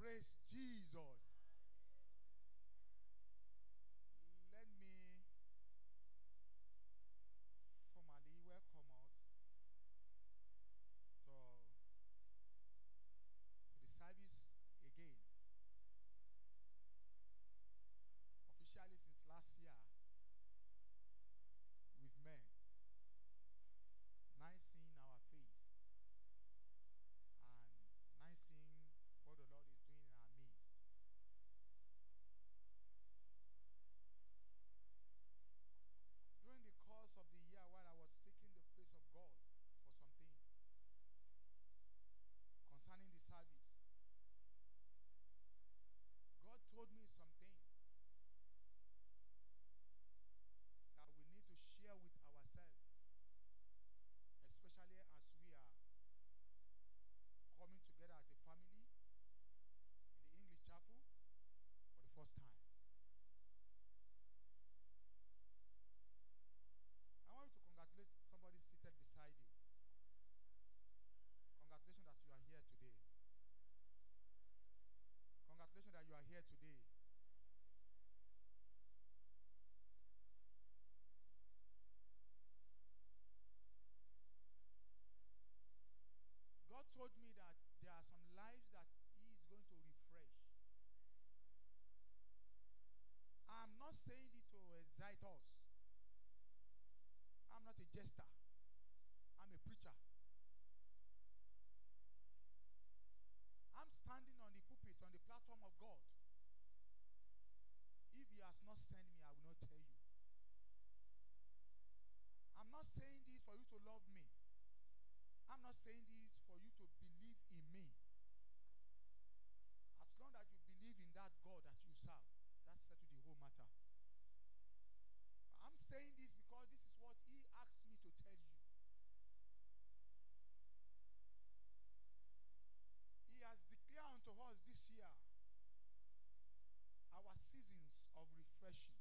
Praise Jesus. love me. I'm not saying this for you to believe in me. As long as you believe in that God that you serve, that's settled the whole matter. I'm saying this because this is what he asked me to tell you. He has declared unto us this year our seasons of refreshing.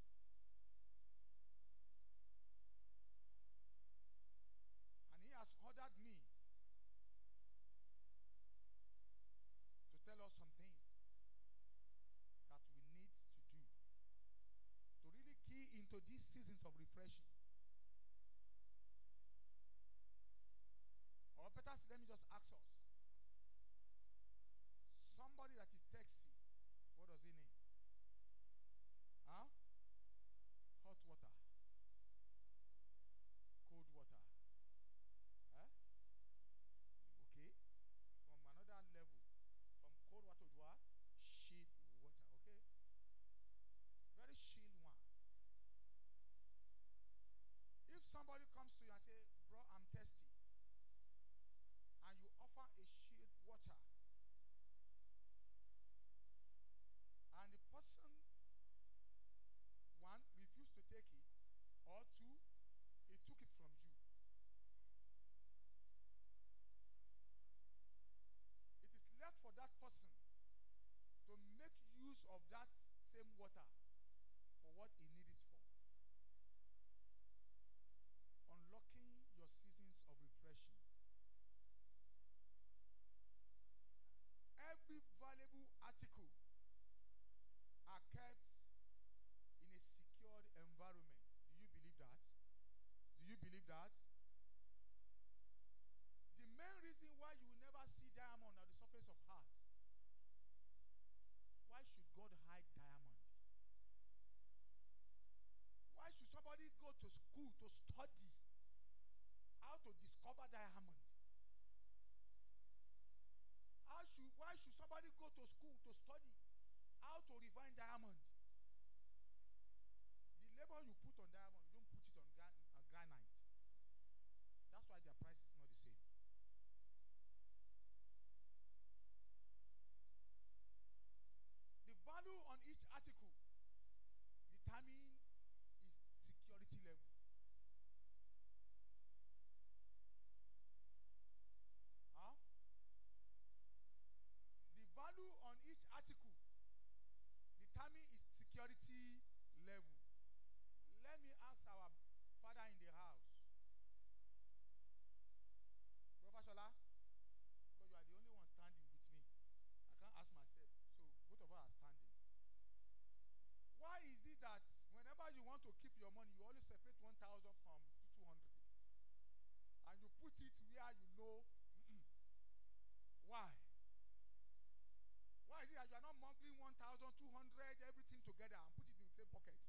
study how to refine diamond. The labor you put on diamond, you don't put it on granite. That's why their price is not the same. The value on each article determines want to keep your money, you always separate 1,000 from 200. And you put it where you know why. Why is it that you are not mumbling 1,200, everything together, and put it in the same pocket?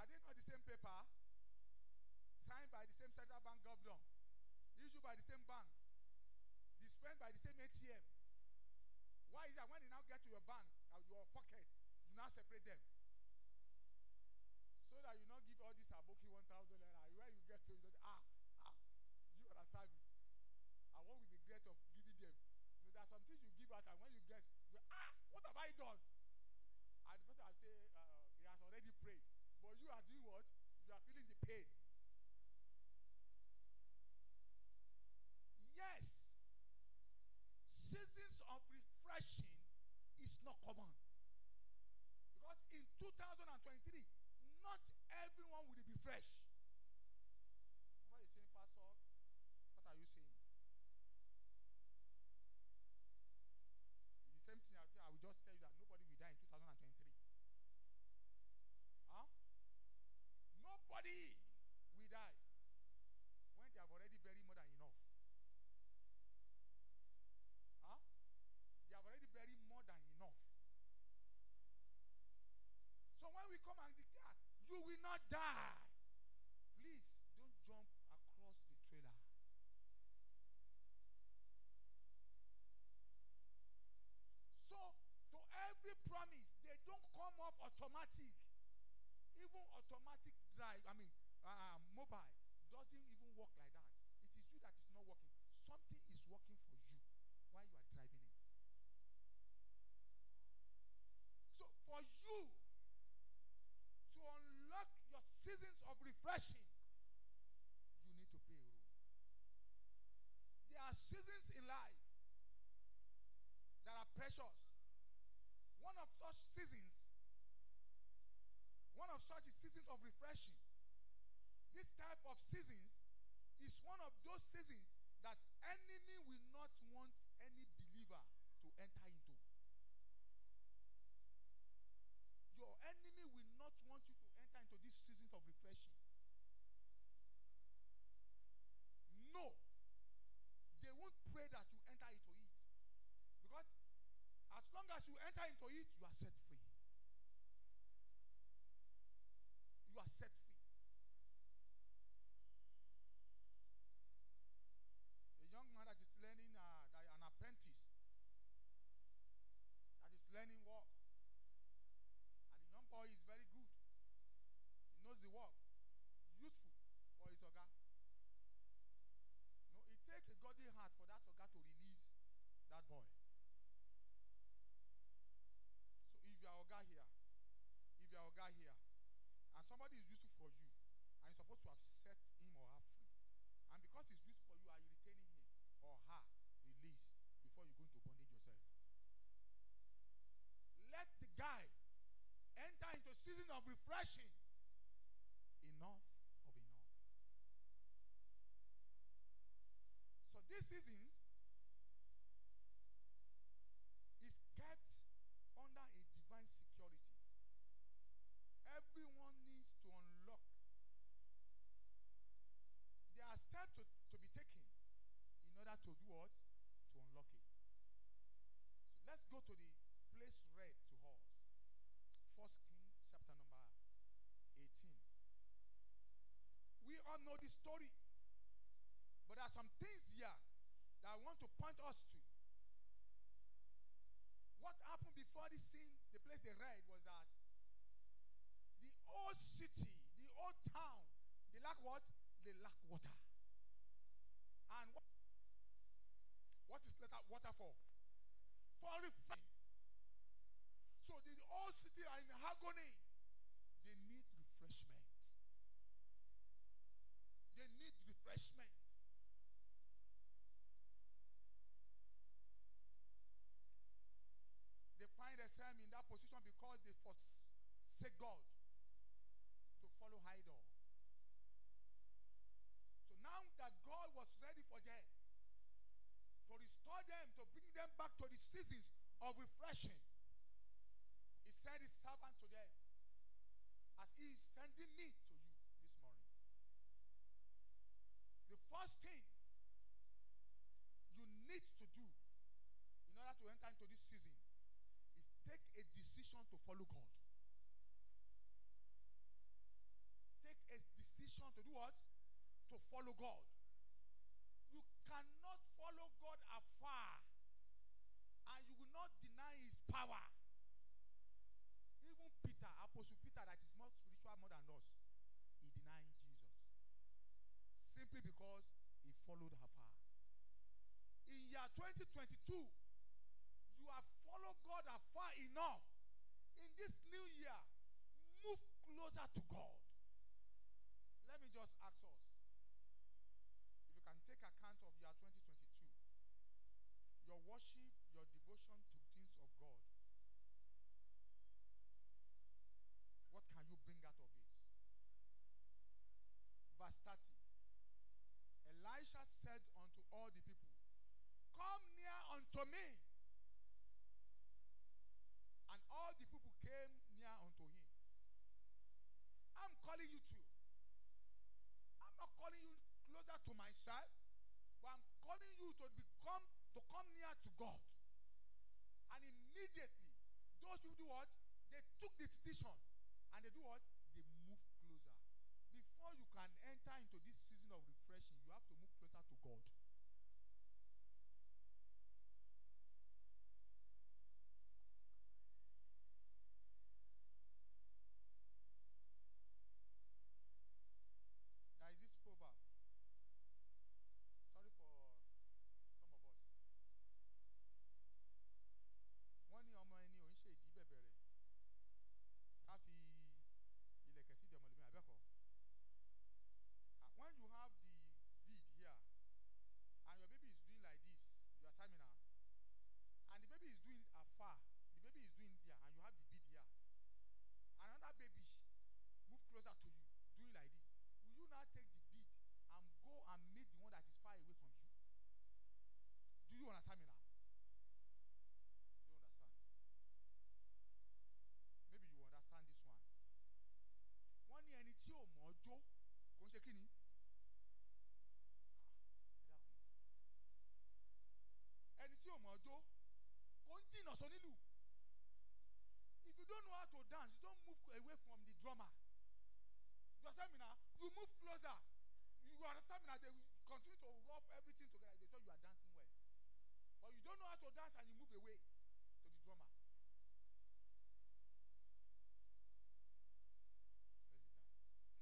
Are they not the same paper? Signed by the same central bank governor? Issued by the same bank? Dispensed by the same ATM? Why is that when you now get to your bank, uh, your pocket, you now separate them? So that you not give all this aboki 1,000 naira. Where you get to, you know, ah, ah, you understand me? I want with the regret of giving them. You know, there are some things you give out, and when you get, you ah, what have I done? And the person will say, uh, he has already prayed. But you are doing what? You are feeling the pain. Yes, seasons of refreshing is not common. Because in 2023, not everyone will be fresh. What are saying, Pastor? What are you saying? The same thing I will just tell you that nobody will die in 2023. Huh? Nobody will die when they have already buried more than enough. Huh? They have already buried more than enough. So when we come and declare, you will not die. Please don't jump across the trailer. So to every promise, they don't come up automatic. Even automatic drive, I mean, uh, mobile doesn't even work like that. It is you that is not working. Something is working for you while you are driving it. So for you to unlock seasons of refreshing, you need to play a role. There are seasons in life that are precious. One of such seasons, one of such seasons of refreshing. This type of seasons is one of those seasons that enemy will not want any believer to enter into. Your enemy will not want you to into this season of refreshing. No. They won't pray that you enter into it. Because as long as you enter into it, you are set free. You are set free. A young man that is learning, uh, that an apprentice, that is learning work, and the young boy is very good. Knows the work, useful for his oga. No, it takes a godly heart for that oga to release that boy. So if you are oga here, if you are oga here, and somebody is useful for you, and you're supposed to have set him or her free, and because it's useful for you, are you retaining him or her released before you go into bondage yourself? Let the guy enter into season of refreshing. Enough of enough. So these seasons is kept under a divine security. Everyone needs to unlock. There are steps to, to be taken in order to do what? To unlock it. So let's go to the place read to us. First Kings chapter number 18. We all know the story. But there are some things here that I want to point us to. What happened before this scene, the place they read was that the old city, the old town, they lack what? They lack water. And what, what is water for? For refreshing. So the old city are in agony. They need idol. So now that God was ready for them to restore them, to bring them back to the seasons of refreshing, He sent His servant to them as He is sending me to you this morning. The first thing you need to do in order to enter into this season is take a decision to follow God. Decision to do what? To follow God. You cannot follow God afar and you will not deny his power. Even Peter, Apostle Peter, that is more spiritual more than us, he denied Jesus. Simply because he followed afar. In year 2022, you have followed God afar enough. In this new year, move closer to God. Just ask us if you can take account of year 2022, your worship, your devotion to things of God, what can you bring out of it? Verse 30. Elisha said unto all the people, Come near unto me. And all the people came near unto him. I'm calling you to. I'm not calling you closer to myself, but I'm calling you to become to come near to God. And immediately, those people do what? They took the decision and they do what? They move closer. Before you can enter into this season of refreshing, you have to move closer to God. There is this proverb. Sorry for some of us. Wọ́n ní ọmọ ẹni ò ń ṣe ìdí bẹ̀bẹ̀ rẹ̀ ká fi ilẹ̀kẹ̀ sí ìdí ọmọlúmi àbẹ́kọ̀. Ah, When you have the bead here and your baby is doing like this, you are seminar, and the baby is doing it afar, the baby is doing there and you have the bead here. Another baby move closer to you, doing like this. Will you now take the bead and go and meet the one that is far away from you? Do you understand me now? You don't understand. Maybe you understand this one. Wọ́n ní ẹni tí ò mọ̀ ọ́ jó kò ń ṣe kí ni? Ah, ẹ dákun. Ẹni tí ò mọ̀ ọ́ jó kò ń jìnnà sọ nílùú. If you don't know how to dance, you don't move away from the drummer. You understand me now? You move closer. Understand? They continue to rub everything together. They thought you are dancing well. But you don't know how to dance and you move away to the drummer.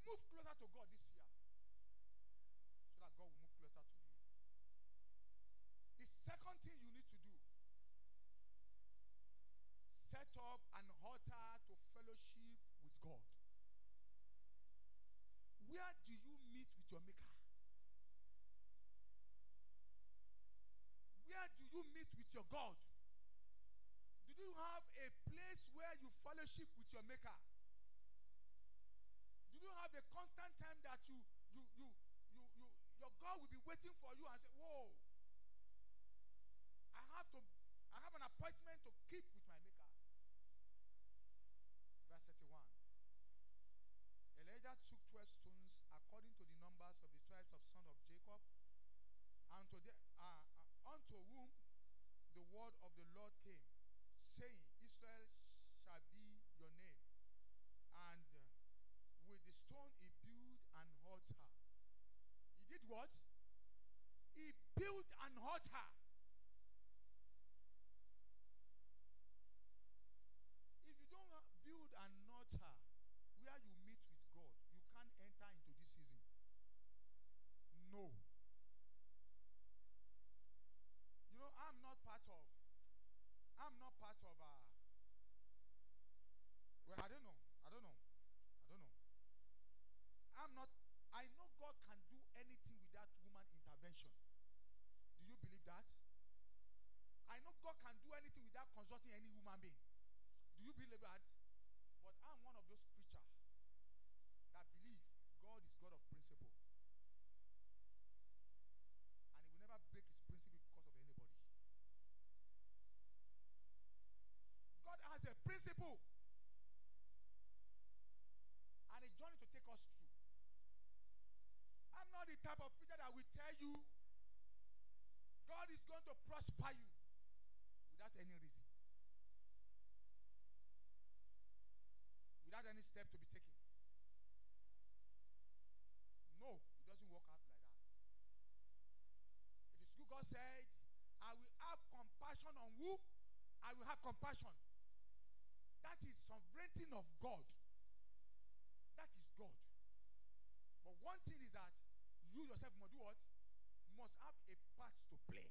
Move closer to God this year. So that God will move closer to you. The second thing you need to do set up an altar to fellowship with God. Where do you meet with your maker? Where do you meet with your God? Do you have a place where you fellowship with your maker? Do you have a constant time that you you you you, you your God will be waiting for you and say, Whoa, I have to I have an appointment to keep with my maker. Verse 31. Elijah took 12 stones according to the numbers of the tribes of son of Jacob, and to the, uh, uh, unto whom the word of the Lord came, saying, Israel shall be your name. And uh, with the stone he built an altar. He did what? He built and an altar. If you don't ha- build an altar where you meet with God, you can't enter into this season. No. You know, I'm not part of. I'm not part of. Uh, well, I don't know. I don't know. I don't know. I'm not. I know God can do anything without woman intervention. Do you believe that? I know God can do anything without consulting any human being. Do you believe that? But I'm one of those preachers that believe God is God of principle. And he will never break his principle because of anybody. God has a principle and a journey to take us through. Not the type of preacher that will tell you God is going to prosper you without any reason. without any step to be taken. No, it doesn't work out like that. It is good God said, I will have compassion on who? I will have compassion. That is sovereignty of God. That is God. But one thing is that you yourself must do what? Must have a part to play.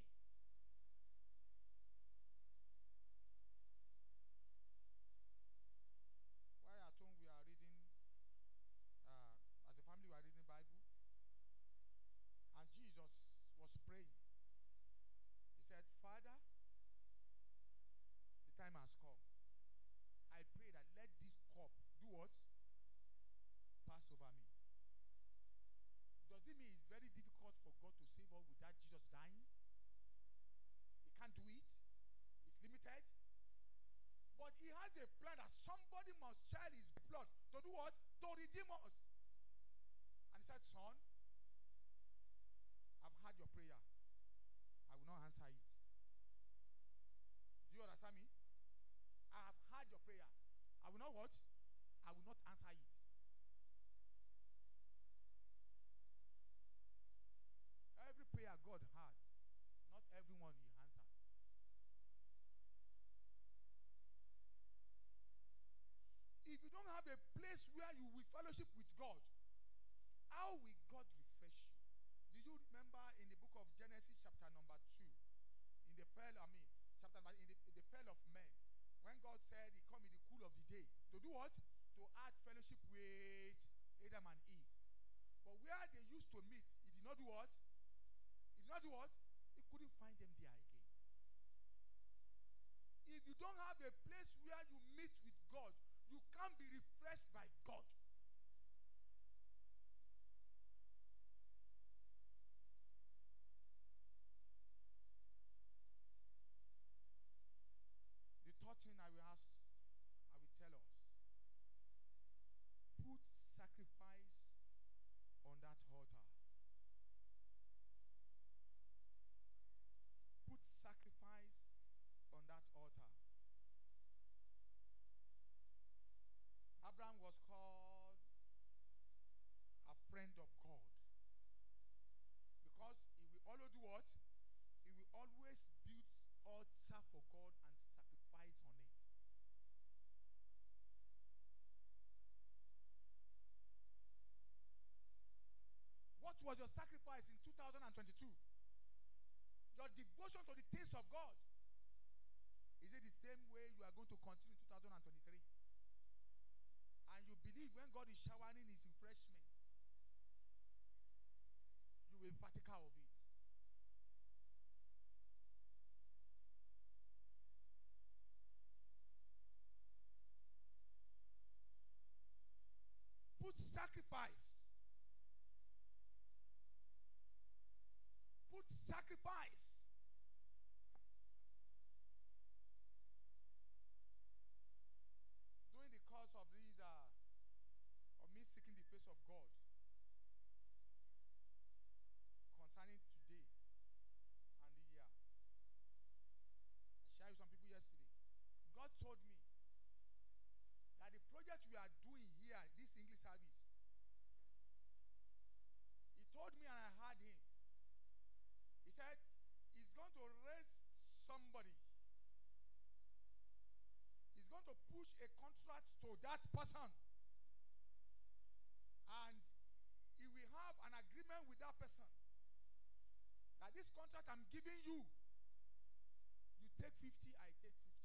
While at home we are reading, uh, as a family we are reading the Bible, and Jesus was praying. He said, Father, the time has come. I pray that let this cup do what? Pass over me. Does it mean it's very difficult for God to save us without Jesus dying? He can't do it. It's limited. But he has a plan that somebody must shed his blood to do what? To redeem us. And he said, Son, I've heard your prayer. I will not answer it. Do you understand me? I have heard your prayer. I will not what? I will not answer it. Every prayer God had, not everyone he answered. If you don't have a place where you will fellowship with God, how will God refresh you? Do you remember in the book of Genesis, chapter number 2, pearl, I mean, chapter number, in the, in the pearl of men, when God said he come in the cool of the day, to do what? To add fellowship with Adam and Eve. But where they used to meet, he did not do what? He did not do what? He couldn't find them there again. If you don't have a place where you meet with God, you can't be refreshed by God. The third thing I will ask, I will tell us put sacrifice on that altar. Put sacrifice on that altar. Abraham was called a friend of God because he will always do what? He will always build altar for God and sacrifice on it. What was your sacrifice in 2022? Your devotion to the things of God. Is it the same way you are going to continue in 2023? And you believe when God is showering his refreshment, you will partake of it. Put sacrifice. Put sacrifice. During the course of these, uh, of me seeking the face of God concerning today and the year, I shared with some people yesterday. God told me that the project we are doing here, this English service, he told me and I heard him. He said, he's going to raise somebody. He's going to push a contract to that person. And he will have an agreement with that person. That this contract I'm giving you, you take 50, I take 50.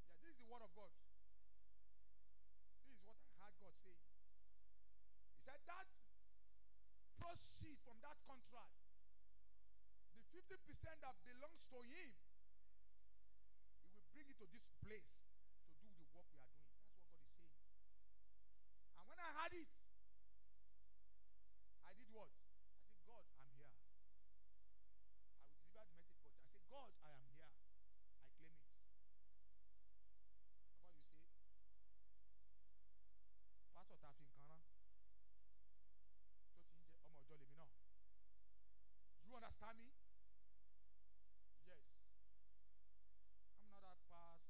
Yeah, this is the word of God. This is what I heard God saying. He said that proceed from that contract, the 50% that belongs to him, he will bring it to this place to do the work we are doing. That's what God is saying. And when I heard it, I did what? I said, God, I'm here. I will deliver the message, but I said, God, I am here. I claim it. How about you say, Pastor Tafi Nkana. You understand me? Yes. I'm not a pastor.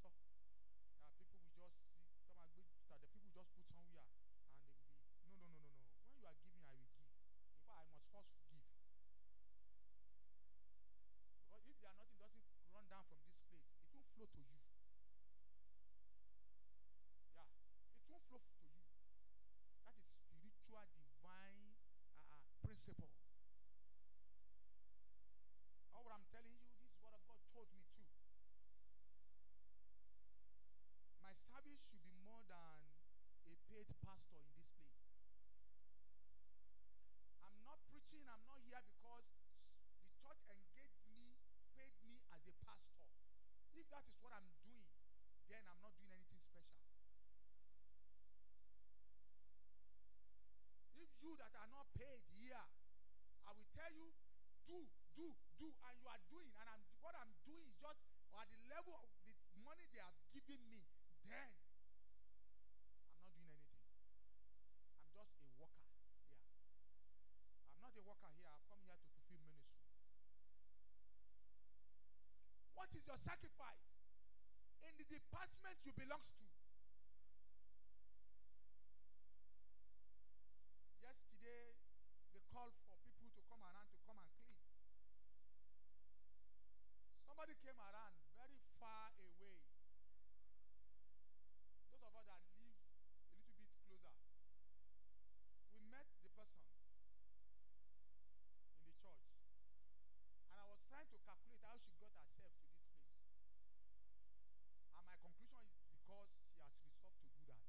tell you, do, do, do, and you are doing, and I'm what I'm doing is just at the level of the money they are giving me, then I'm not doing anything. I'm just a worker here. I'm not a worker here. I've come here to fulfill ministry. What is your sacrifice in the department you belong to? Yesterday, they called for people to come around to come and clean. Somebody came around very far away. Those of us that live a little bit closer, we met the person in the church. And I was trying to calculate how she got herself to this place. And my conclusion is because she has resolved to do that.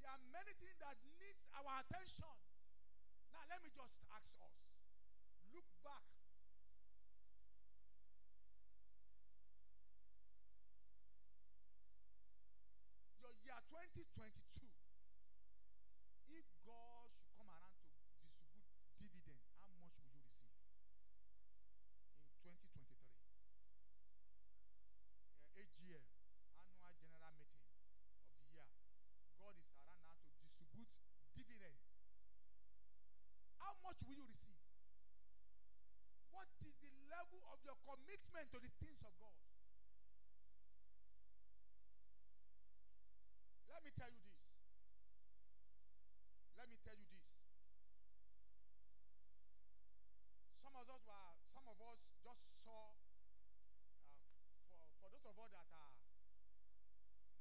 There are many things that needs our attention. Now let me just ask us. Look back. Your year 2022. If God should come around to distribute dividend, how much will you receive? In 2023. Uh, AGM, annual general meeting of the year. God is around now to distribute dividends. How much will you receive? What is the level of your commitment to the things of God? Let me tell you this. Let me tell you this. Some of us were, some of us just saw, uh, for, for those of us that are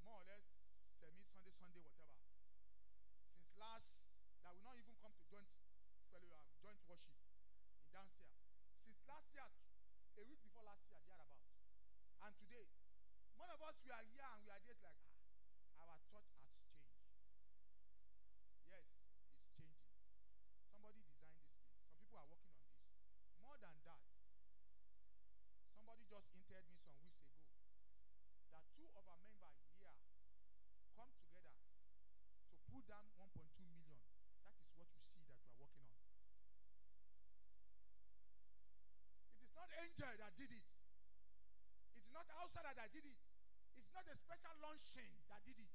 more or less semi Sunday, Sunday, whatever. Since last, that will not even come to joint, um, joint worship in downstairs. Since last year, a week before last year, thereabout. And today, one of us, we are here and we are just like, ah, our church has changed. Yes, it's changing. Somebody designed this place. Some people are working on this. More than that, somebody just entered me some weeks ago that two of our members here come together to put down 1.2 million. That is what you see that we are working on. It is not angel that did it. It is not outsider that did it. It's not a special launching that did it.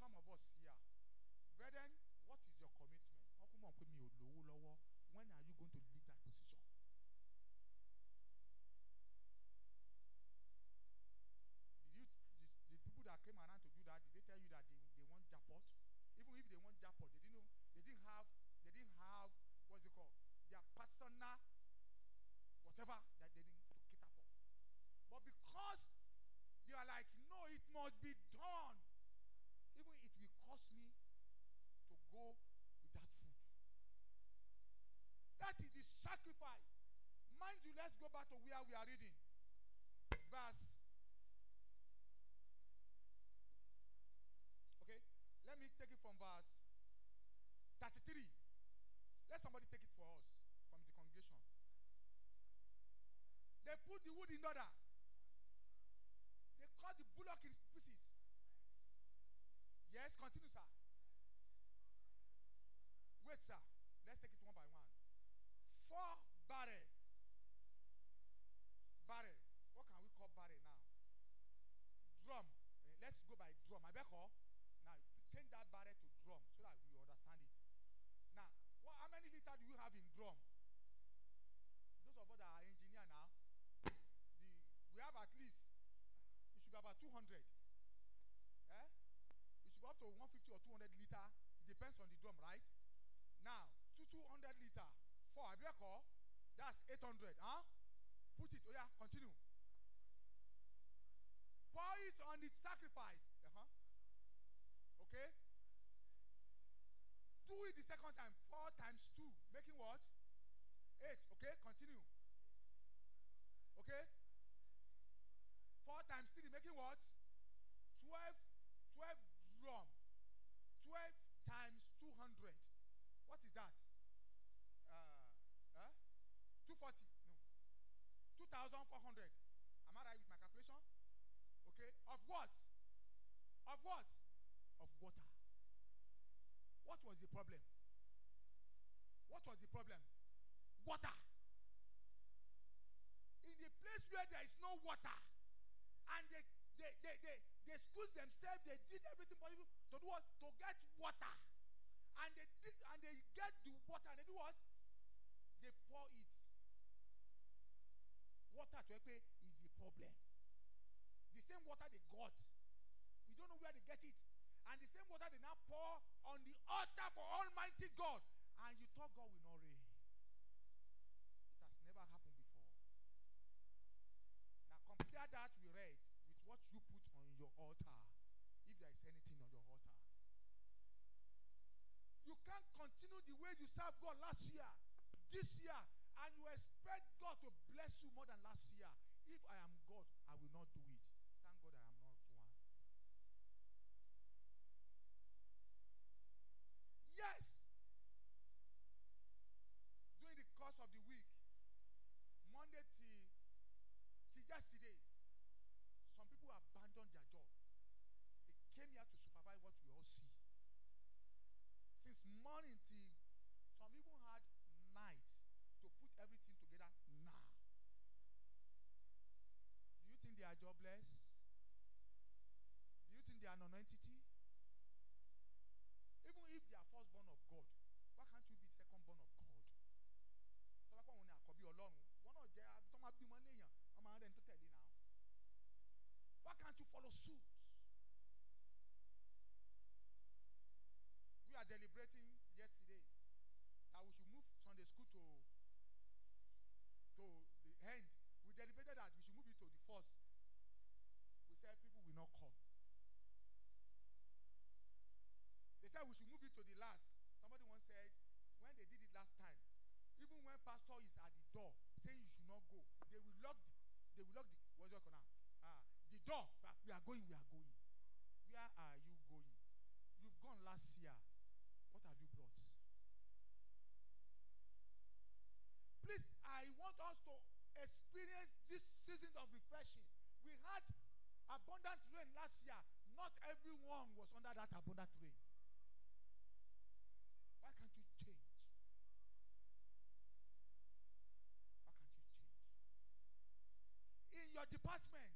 Some of us here. Brethren, what is your commitment? When are you going to leave that position? Did you did, the people that came around to do that, did they tell you that they, they want jackpot? Even if they want jackpot, they didn't know they didn't have they didn't have what's it called? Their personal whatever that they didn't to cater for. But because they are like, no, it must be done. Even it will cost me to go with that food. That is the sacrifice. Mind you, let's go back to where we are reading. Verse. Okay? Let me take it from verse 33. Let somebody take it for us from the congregation. They put the wood in order. They cut the bullock in pieces. Yes, continue, sir. Wait, sir. Let's take it one by one. Four barrel. Barrel. What can we call barrel now? Drum. Eh, let's go by drum. I bet call. Now change that barrel to drum so that we understand it. Now, what, how many liters do you have in drum? Those of us that are engineer now, the we have at least it should be about 200. Eh? It should be up to 150 or 200 liter. It depends on the drum, right? Now, two 200 liter, four, I call, that's 800. Huh? Put it, oh yeah, continue. Pour it on the sacrifice. Uh-huh. Okay? Do it the second time. Four times two. Making what? Eight. Okay? Continue. Okay? Four times three. Making what? Twelve. Twelve drum. Twelve times two hundred. What is that? Uh, uh, 240. No. 2,400. Am I right with my calculation? Okay. Of what? Of what? Of water. What was the problem? What was the problem? Water. In the place where there is no water, and they they they they, they squeeze themselves, they did everything possible to do what? To get water. And they did and they get the water and they do what? They pour it. Water to Ekpe is the problem. The same water they got. We don't know where they get it. And the same water they now pour on the altar for Almighty God. And you thought God will not rain. It has never happened before. Compare that we read with what you put on your altar. If there is anything on your altar. You can't continue the way you served God last year, this year, and you expect God to bless you more than last year. If I am God, I will not do it. Thank God I am not one. Yes. During the course of the week, Monday till, till yesterday, people abandoned their job. They came here to supervise what we all see. Since morning till some people had nights to put everything together now. Do you think they are jobless? Do you think they are non-entity? Even if they are firstborn of God, why can't you be secondborn of God? Tọ́lá pọ̀ wọn ni àkọ́bí Ọlọ́run. Wọ́n náà jẹ́ tó máa bímọ léèyàn, wọ́n máa rẹ̀ ń tó tẹ̀lé náà. Why can't you follow suit? We are deliberating yesterday that we should move Sunday school to to the end. We deliberated that we should move it to the first. We said people will not come. They said we should move it to the last. Somebody once said when they did it last time, even when pastor is at the door saying you should not go, they will lock the they will lock the what's your now? Ah, the door. Ah, We are going, we are going. Where are you going? You've gone last year. What have you brought? Please, I want us to experience this season of refreshing. We had abundant rain last year. Not everyone was under that abundant rain. Why can't you change? Why can't you change? In your department,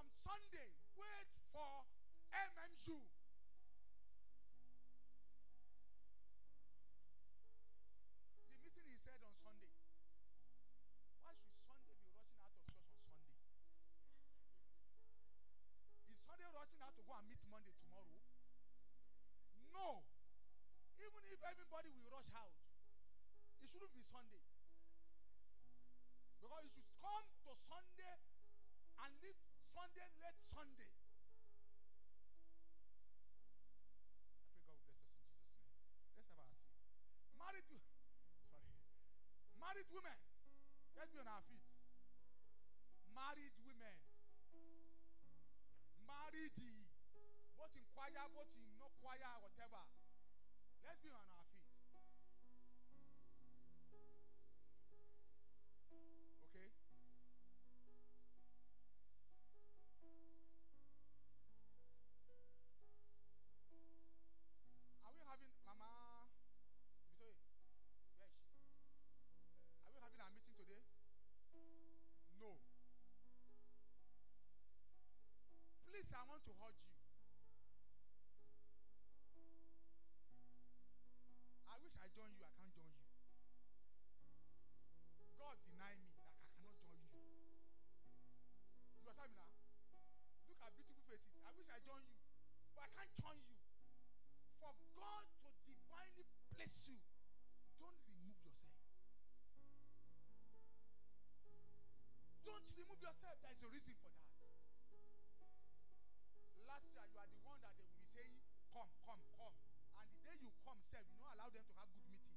from Sunday, wait for MMU. The meeting is said on Sunday. Why should Sunday be rushing out of church on Sunday? Is Sunday rushing out to go and meet Monday tomorrow? No. Even if everybody will rush out, it shouldn't be Sunday. Because you should come to Sunday and leave Sunday, late Sunday. I pray God will bless us in Jesus' name. Let's have our seats. Married, sorry, married women, let's be on our feet. Married women, married, both in choir, both in no choir, whatever. Let's be on our feet. Don't remove yourself. There is a reason for that. Last year, you are the one that they will be saying, Come, come, come. And the day you come, self, you don't allow them to have good meeting.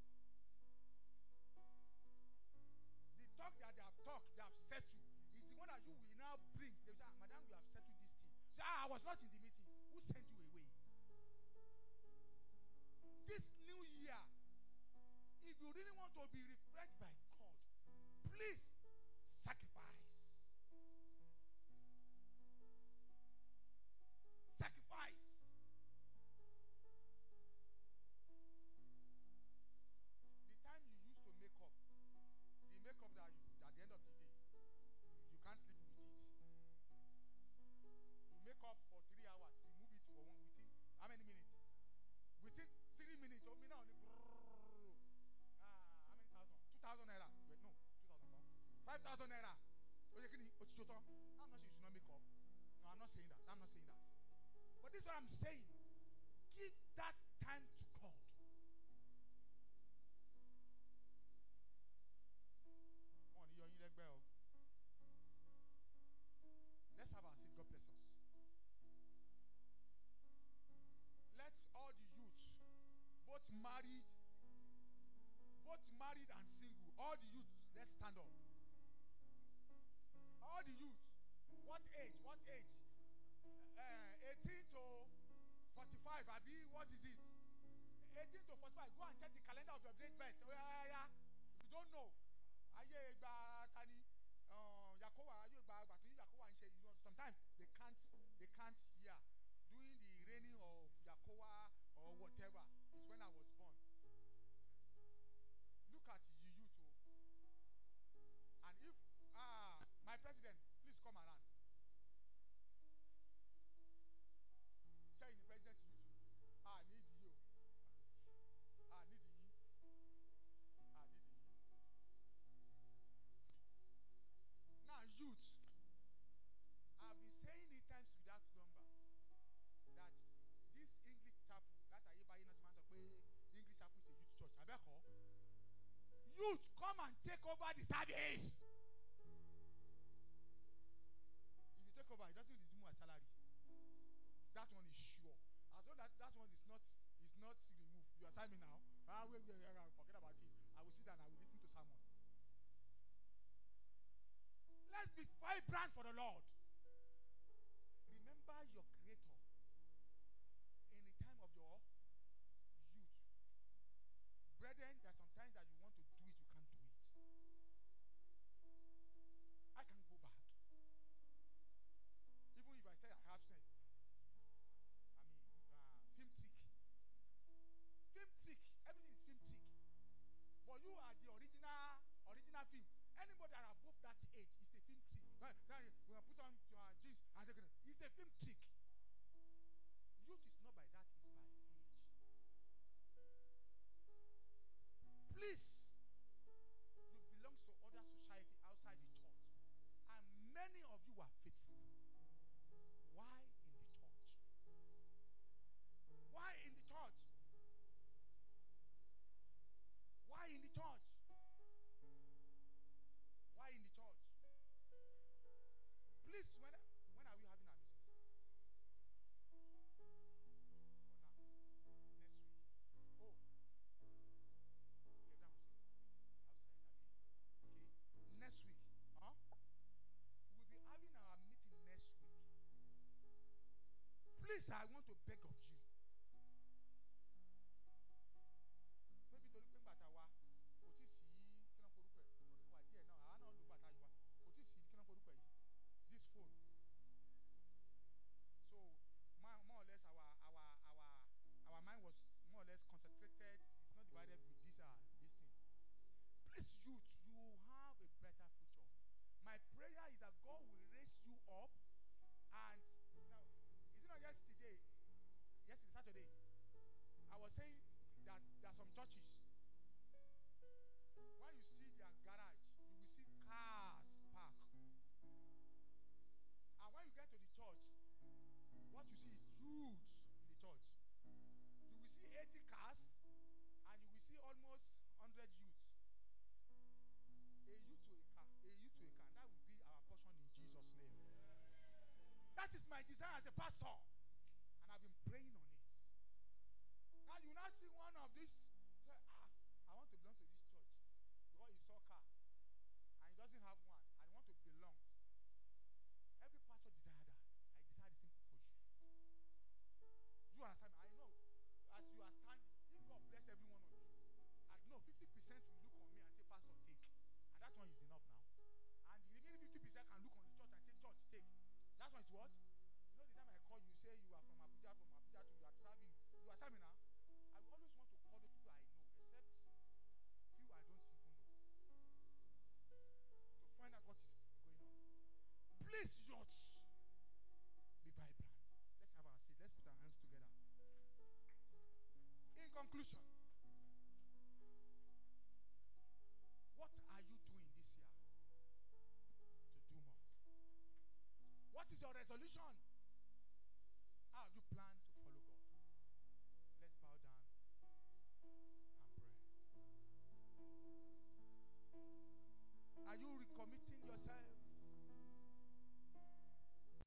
The talk that they have talked, they have settled, is the one that you will now bring. They will say, "Ah, Madam, we have settled this thing. So, ah, I was not in the meeting. Who sent you away? This new year, if you really want to be refreshed by God, please thousand? Naira. No, two thousand pound. Five thousand naira. Oye, kini, ochichoto. I'm not saying you should not make up. No, I'm not saying that. I'm not saying that. But this is what I'm saying. Give that time to God. Come on, you're in the bell. Let's have our seat. God bless us. Let all the youths, both married, both married and single, all the youths, let's stand up. All the youths, what age? What age? Uh, 18 to 45. Abi, what is it? 18 to 45. Go and check the calendar of your date birth. Oh. If you don't know, ayé tani um, Yakowa ayé ìgbà tó yí Yakowa ń ṣe you know sometimes they can't they can't hear during the reigning of Yakowa or whatever is when I was born. My president please come around. Ṣé ìní president youth ah need you ah need yín ah need yín. Now, youth, I've been saying it times without number that this English chapel, that máa ń sọ pé English chapel is a youth church. Abẹ́kọ̀, youth come and take over the service. Over, it doesn't resume my salary. That one is sure. As long as that one is not is not removed, you assign me now. Ah, wait, wait, wait, forget about it. I will sit down. I will listen to sermon. Let's be vibrant for the Lord. Remember your Creator in the time of your youth. Brethren, that, that we put on our jeans and take it. It's the same trick. Youth is not by that, it's by age. Please, you belong to other society outside the church. And many of you are faithful. Why in the church? Why in the church? Why in the church? Please, I want to beg of you. what? You know the time I call you, say you are from Abuja, from Abuja to you are traveling. You are terminal. I always want to call the people I know, except few I don't even know. To find out what is going on. Please, yachts, be vibrant. Let's have our seat. Let's put our hands together. In conclusion,